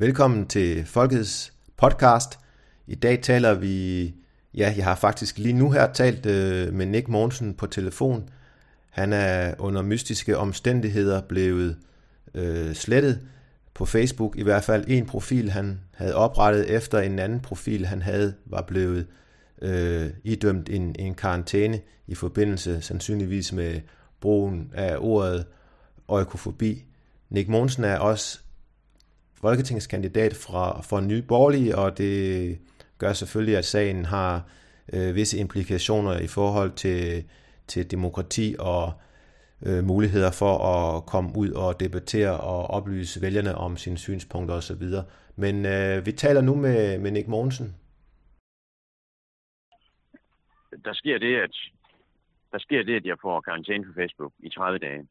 Velkommen til Folkets podcast. I dag taler vi, ja, jeg har faktisk lige nu her talt øh, med Nick Mogensen på telefon. Han er under mystiske omstændigheder blevet øh, slettet på Facebook. I hvert fald en profil, han havde oprettet efter en anden profil, han havde, var blevet øh, idømt en, en karantæne i forbindelse sandsynligvis med brugen af ordet økofobi. Nick Mogensen er også folketingskandidat fra, for Nye Borgerlige, og det gør selvfølgelig, at sagen har øh, visse implikationer i forhold til, til demokrati og øh, muligheder for at komme ud og debattere og oplyse vælgerne om sine synspunkter osv. Men øh, vi taler nu med, med Nick Mogensen. Der sker det, at der sker det, at jeg får karantæne på Facebook i 30 dage.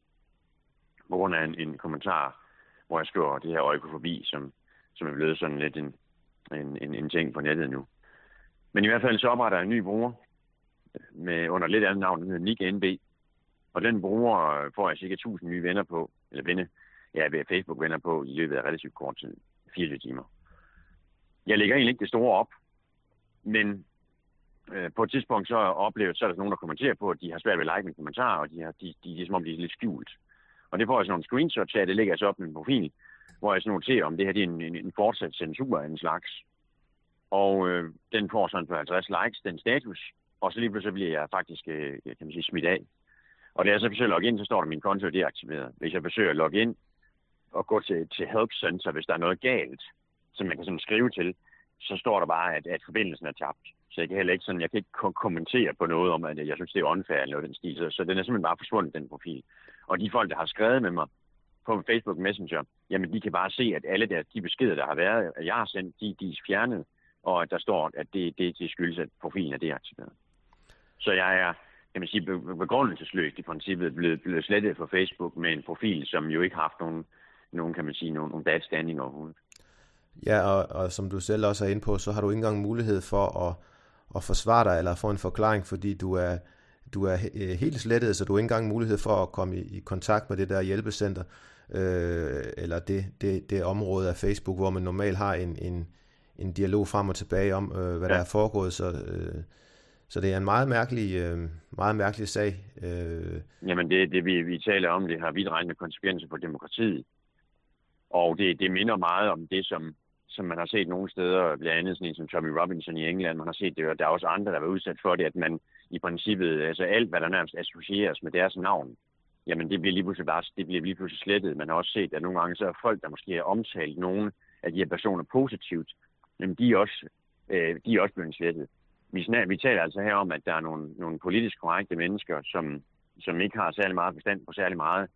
På grund af en, en kommentar, hvor jeg skriver det her øjekofobi, som, som er blevet sådan lidt en, en, en, en ting på nettet nu. Men i hvert fald så opretter jeg en ny bruger øh, med under lidt andet navn, den hedder Nick NB. Og den bruger øh, får jeg cirka 1000 nye venner på, eller venner, ja, ved Facebook-venner på i løbet af relativt kort tid, 24 timer. Jeg lægger egentlig ikke det store op, men øh, på et tidspunkt så oplever så er der nogen, der kommenterer på, at de har svært ved at like mine kommentarer, og de, har, de, de, de, de er som om de er lidt skjult. Og det får jeg sådan nogle screenshots af, det lægger jeg så op i min profil, hvor jeg så noterer, om det her det er en, en, en fortsat censur af en slags. Og øh, den får sådan på 50 likes, den status, og så lige pludselig bliver jeg faktisk, øh, kan man sige, smidt af. Og da jeg så forsøger at logge ind, så står der, at min konto er deaktiveret. Hvis jeg forsøger at logge ind og gå til, til Help Center, hvis der er noget galt, som man kan sådan skrive til, så står der bare, at, at forbindelsen er tabt. Så jeg kan heller ikke sådan, jeg kan ikke kommentere på noget om, at jeg synes, det er unfair eller noget den stil. Så, så den er simpelthen bare forsvundet, den profil. Og de folk, der har skrevet med mig på Facebook Messenger, jamen de kan bare se, at alle deres, de beskeder, der har været, at jeg har sendt, de, de er fjernet, og at der står, at det, det, det skyldes, at profilen er deaktiveret. Så jeg er, kan man sige, begrundelsesløst i princippet blevet, blevet slettet fra Facebook med en profil, som jo ikke har haft nogen, nogen kan man sige, nogen, nogen bad standing overhovedet. Ja, og, og som du selv også er inde på, så har du ikke engang mulighed for at, at forsvare dig eller få en forklaring, fordi du er, du er helt slettet, så du har ikke engang mulighed for at komme i, i kontakt med det der hjælpecenter, øh, eller det, det, det område af Facebook, hvor man normalt har en, en, en dialog frem og tilbage om, øh, hvad ja. der er foregået, så, øh, så det er en meget mærkelig, øh, meget mærkelig sag. Øh. Jamen det, det vi, vi taler om, det har vidtrækkende konsekvenser for demokratiet, og det, det minder meget om det, som, som man har set nogle steder, blandt andet sådan en som Tommy Robinson i England, man har set det, og der er også andre, der har været udsat for det, at man i princippet, altså alt, hvad der nærmest associeres med deres navn, jamen det bliver lige pludselig bare, det bliver lige pludselig slettet. Man har også set, at nogle gange så er folk, der måske har omtalt nogle af de her personer positivt, jamen de er også, øh, de er også blevet slettet. Vi, vi taler altså her om, at der er nogle, nogle politisk korrekte mennesker, som, som ikke har særlig meget forstand på særlig meget,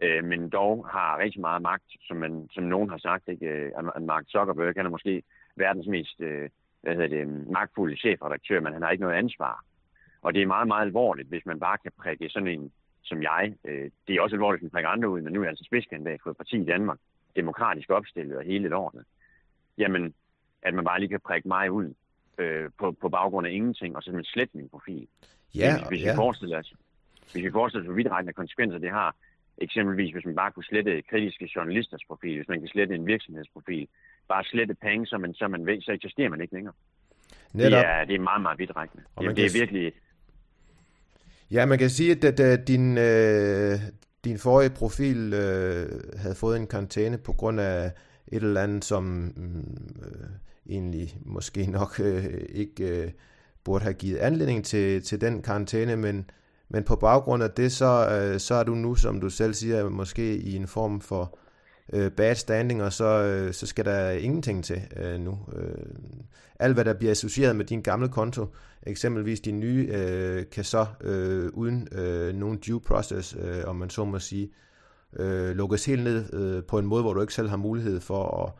øh, men dog har rigtig meget magt, som, man, som nogen har sagt. Ikke? Øh, at Mark Zuckerberg han er måske verdens mest øh, hvad hedder det, magtfulde chefredaktør, men han har ikke noget ansvar. Og det er meget, meget alvorligt, hvis man bare kan prikke sådan en som jeg. Øh, det er også alvorligt, hvis man prikker andre ud, men nu er jeg altså spidskandidat for et parti i Danmark, demokratisk opstillet og hele lortet. Jamen, at man bare lige kan prikke mig ud øh, på, på baggrund af ingenting, og så simpelthen slette min profil. Ja, hvis, hvis ja. vi forestiller os, hvis vi forestiller os, hvor vidtrækkende konsekvenser det har, Eksempelvis, hvis man bare kunne slette kritiske journalisters profil, hvis man kan slette en virksomhedsprofil, bare slette penge, så man, så man så eksisterer man ikke længere. Netop. Det er, det er meget, meget vidtrækkende. Jamen, det er virkelig... Ja, man kan sige, at, at din, øh, din forrige profil øh, havde fået en karantæne på grund af et eller andet, som mm, øh, egentlig måske nok øh, ikke øh, burde have givet anledning til, til den karantæne, men men på baggrund af det, så, øh, så er du nu, som du selv siger, måske i en form for øh, bad standing, og så, øh, så skal der ingenting til øh, nu. Øh, alt, hvad der bliver associeret med din gamle konto, eksempelvis din nye, øh, kan så øh, uden øh, nogen due process, øh, om man så må sige, øh, lukkes helt ned øh, på en måde, hvor du ikke selv har mulighed for at,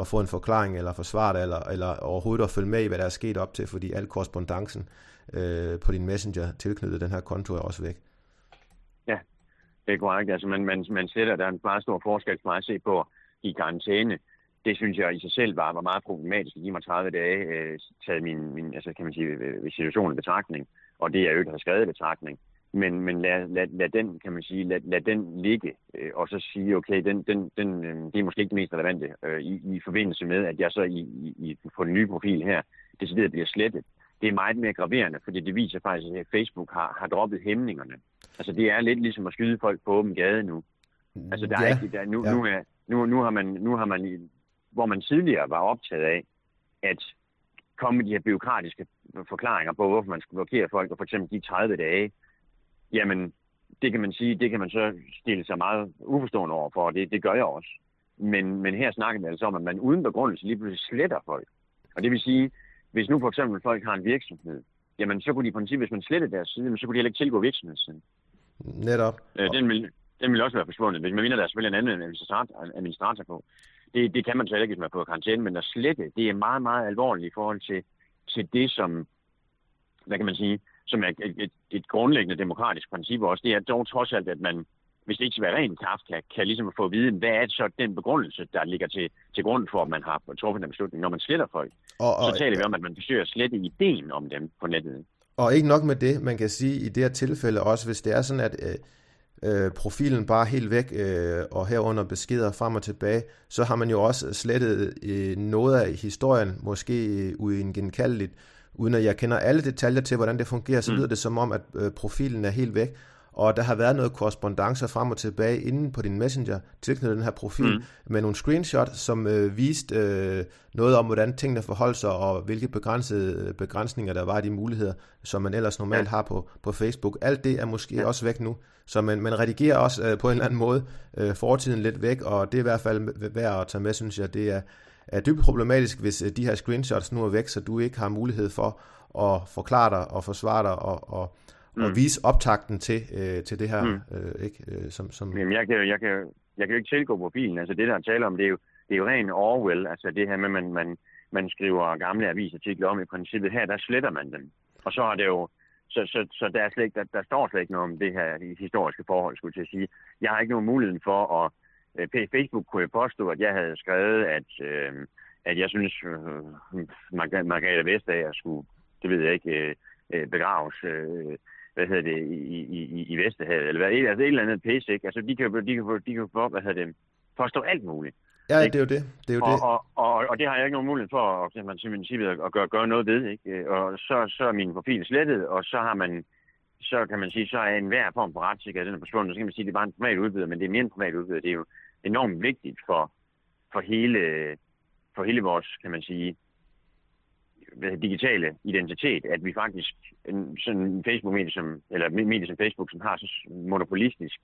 at få en forklaring eller forsvare det, eller, eller overhovedet at følge med i, hvad der er sket op til, fordi al korrespondancen øh, på din messenger tilknyttet den her konto er også væk. Det er korrekt. Altså, man, man, man sætter, der er en meget stor forskel for mig at se på i karantæne. Det synes jeg i sig selv var, var meget problematisk at give mig 30 dage, øh, taget min, min altså, kan man sige, øh, situationen i betragtning, og det jeg jo ikke har skrevet i betragtning. men, men lad, lad, lad, den, kan man sige, lad, lad den ligge, øh, og så sige, okay, den, den, den, øh, det er måske ikke det mest relevante øh, i, i forbindelse med, at jeg så i, i, på den nye profil her, decideret bliver slettet. Det er meget mere graverende, fordi det viser faktisk, at Facebook har, har droppet hæmningerne. Altså det er lidt ligesom at skyde folk på åben gade nu. Altså der er Ja, ikke, der, nu, ja. nu, er, nu, nu har man, nu har man, hvor man tidligere var optaget af, at komme med de her byråkratiske forklaringer på, hvorfor man skulle blokere folk, og for eksempel de 30 dage, jamen, det kan man sige, det kan man så stille sig meget uforstående over for, og det, det gør jeg også. Men, men her snakker vi altså om, at man uden begrundelse lige pludselig sletter folk. Og det vil sige, hvis nu for eksempel folk har en virksomhed, jamen så kunne de i princippet, hvis man slettede deres side, jamen, så kunne de heller ikke tilgå virksomhedssiden. Netop. Øh, den, vil, den vil også være forsvundet, hvis man mener, der er selvfølgelig en anden administrator, administrator på. Det, det kan man så heller ikke, hvis man er på karantæne, men at slette, det er meget, meget alvorligt i forhold til, til det, som, hvad kan man sige, som er et, et, et grundlæggende demokratisk princip også. Det er dog trods alt, at man, hvis det ikke skal være rent Kafka, kan ligesom få at vide, hvad er så den begrundelse, der ligger til, til grund for, at man har truffet den beslutning. Når man sletter folk, Og, og, så taler vi om, at man forsøger at slette ideen om dem på nettet. Og ikke nok med det, man kan sige i det her tilfælde også, hvis det er sådan, at øh, øh, profilen bare helt væk, øh, og herunder beskeder frem og tilbage, så har man jo også slettet øh, noget af historien, måske øh, uigenkaldeligt, uden at jeg kender alle detaljer til, hvordan det fungerer, så Mm. lyder det som om, at øh, profilen er helt væk, og der har været noget korrespondence frem og tilbage inde på din messenger, tilknyttet den her profil, Mm. med nogle screenshots, som øh, viste øh, noget om, hvordan tingene forholdt sig, og hvilke begrænsede begrænsninger der var i de muligheder, som man ellers normalt Ja. har på, på Facebook. Alt det er måske Ja. også væk nu, så man, man redigerer også øh, på en eller anden måde øh, fortiden lidt væk, og det er i hvert fald værd at tage med, synes jeg. Det er, er dybt problematisk, hvis øh, de her screenshots nu er væk, så du ikke har mulighed for at forklare dig og forsvare dig og, og, mm. Mm. vise optakten til, øh, til det her, Mm. øh, ikke? Øh, som, som, Jamen, jeg kan, jeg, kan, jeg kan jo ikke tilgå profilen. Altså, det, der er tale om, det er jo, det er jo ren Orwell. Altså, det her med, at man, man, man skriver gamle avisartikler om i princippet. Her, der sletter man dem. Og så har det jo... Så, så, så der, er slet ikke, der, der står slet ikke noget om det her historiske forhold, skulle jeg til at sige. Jeg har ikke nogen mulighed for at... Øh, på Facebook kunne jeg påstå, at jeg havde skrevet, at, øh, at jeg synes, øh, Marg- Margrethe Vestager skulle, det ved jeg ikke, øh, øh, begraves øh, hvad hedder det, i, i, i- i Vesterhavet, eller hvad, altså et eller andet pis, ikke? Altså, de kan jo, de kan de kan få, hvad hedder det, påstå alt muligt. ja, ikke? det er jo det. Det er jo Og, det. og, og, og, det har jeg ikke nogen mulighed for at, man simpelthen at gøre, gøre noget ved, ikke? Og så, så er min profil slettet, og så har man, så kan man sige, så er enhver form for retssikkerhed, den er forsvundet. Så kan man sige, at det er bare en privat udbyder, men det er mere en privat udbyder. Det er jo enormt vigtigt for, for hele, for hele vores, kan man sige, digitale identitet, at vi faktisk, en, sådan en Facebook-medie som, eller medie som Facebook, som har så monopolistisk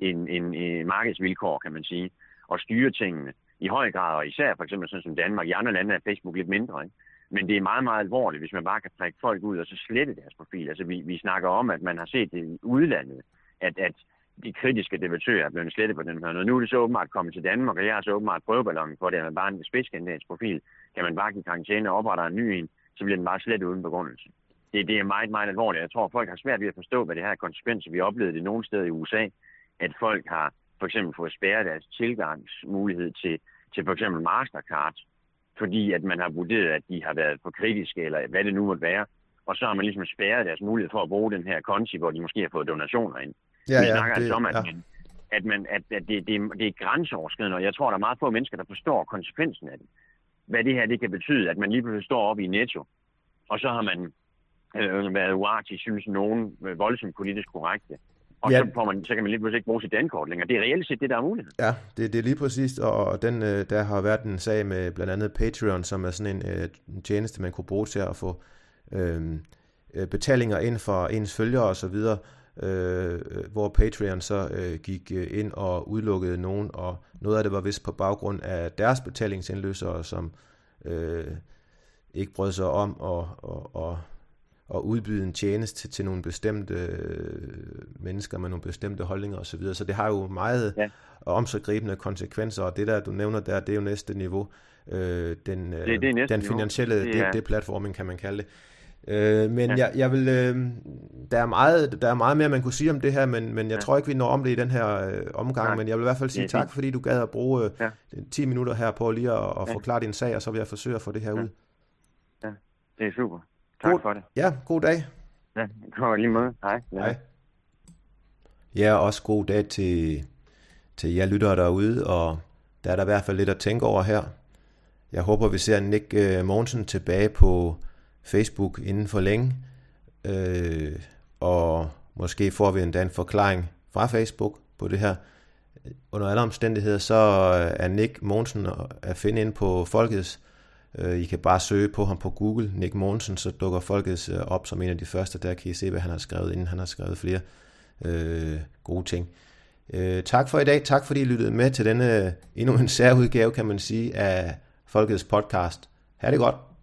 en, en, en markedsvilkår, kan man sige, og styre tingene i høj grad, og især for eksempel sådan som Danmark. I andre lande er Facebook lidt mindre, ikke? Men det er meget, meget alvorligt, hvis man bare kan trække folk ud og så slette deres profil. Altså vi, vi snakker om, at man har set det i udlandet, at, at de kritiske debattører er blevet slettet på den her måde. Nu er det så åbenbart kommet til Danmark, og jeg har så åbenbart prøveballon for det, at man bare en spidskandidatsprofil, kan man bare give karantæne og opretter en ny en, så bliver den bare slettet uden begrundelse. Det, det er meget, meget alvorligt. Jeg tror, folk har svært ved at forstå, hvad det her er konsekvenser. Vi oplevede det nogle steder i USA, at folk har for eksempel fået spærret deres tilgangsmulighed til, til for eksempel Mastercard, fordi at man har vurderet, at de har været for kritiske, eller hvad det nu måtte være. Og så har man ligesom spærret deres mulighed for at bruge den her konti, hvor de måske har fået donationer ind. Ja, Vi ja, snakker det, altså om, at, ja. man, at, man, at, at det, det, det er grænseoverskridende, og jeg tror, der er meget få mennesker, der forstår konsekvensen af det. Hvad det her det kan betyde, at man lige pludselig står op i Netto, og så har man øh, været uartig, synes nogen, øh, voldsomt politisk korrekte. Og Ja. så, får man, så kan man lige pludselig ikke bruge sit dankort længere. Det er reelt set det, der er mulighed. Ja, det, det er lige præcis, og, den, øh, der har været en sag med blandt andet Patreon, som er sådan en øh, en tjeneste, man kunne bruge til at få øh, øh, betalinger ind for ens følgere og så videre, øh, hvor Patreon så øh, gik øh, ind og udelukkede nogen, og noget af det var vist på baggrund af deres betalingsindløsere, som øh, ikke brød sig om at, og, og, og udbyde en tjeneste til, til nogle bestemte øh, mennesker med nogle bestemte holdninger osv. Så, videre. så det har jo meget Ja. omsaggribende konsekvenser, og det der, du nævner der, det er jo næste niveau. Øh, den, øh, Det- det er næste den niveau. finansielle, det, Det det, er- det platforming, kan man kalde det. Øh, men ja. Ja. jeg, jeg vil, øh, der, er meget, der er meget mere, man kunne sige om det her, men, men jeg ja. Ja. tror ikke, vi når om det i den her øh, omgang, Nej. men jeg vil i hvert fald sige er tak, fordi du gad at bruge øh, Ja. 10 minutter her på lige at, at Ja. forklare din sag, og så vil jeg forsøge at få det her Ja. ud. Det er super. Tak God- for det. Ja, god dag. Ja, var lige måde. Hej. Ja. Hej. Ja, også god dag til, til jer lyttere derude, og der er der i hvert fald lidt at tænke over her. Jeg håber, vi ser Nick øh, Mogensen tilbage på Facebook inden for længe, øh, og måske får vi endda en forklaring fra Facebook på det her. Under alle omstændigheder, så er Nick Mogensen at finde ind på Folkets. Øh, I kan bare søge på ham på Google, Nick Mogensen, så dukker Folkets øh, op som en af de første. Der kan I se, hvad han har skrevet, inden han har skrevet flere øh, gode ting. Øh, tak for i dag. Tak fordi I lyttede med til denne øh, endnu en særudgave, kan man sige, af Folkets podcast. Ha' det godt.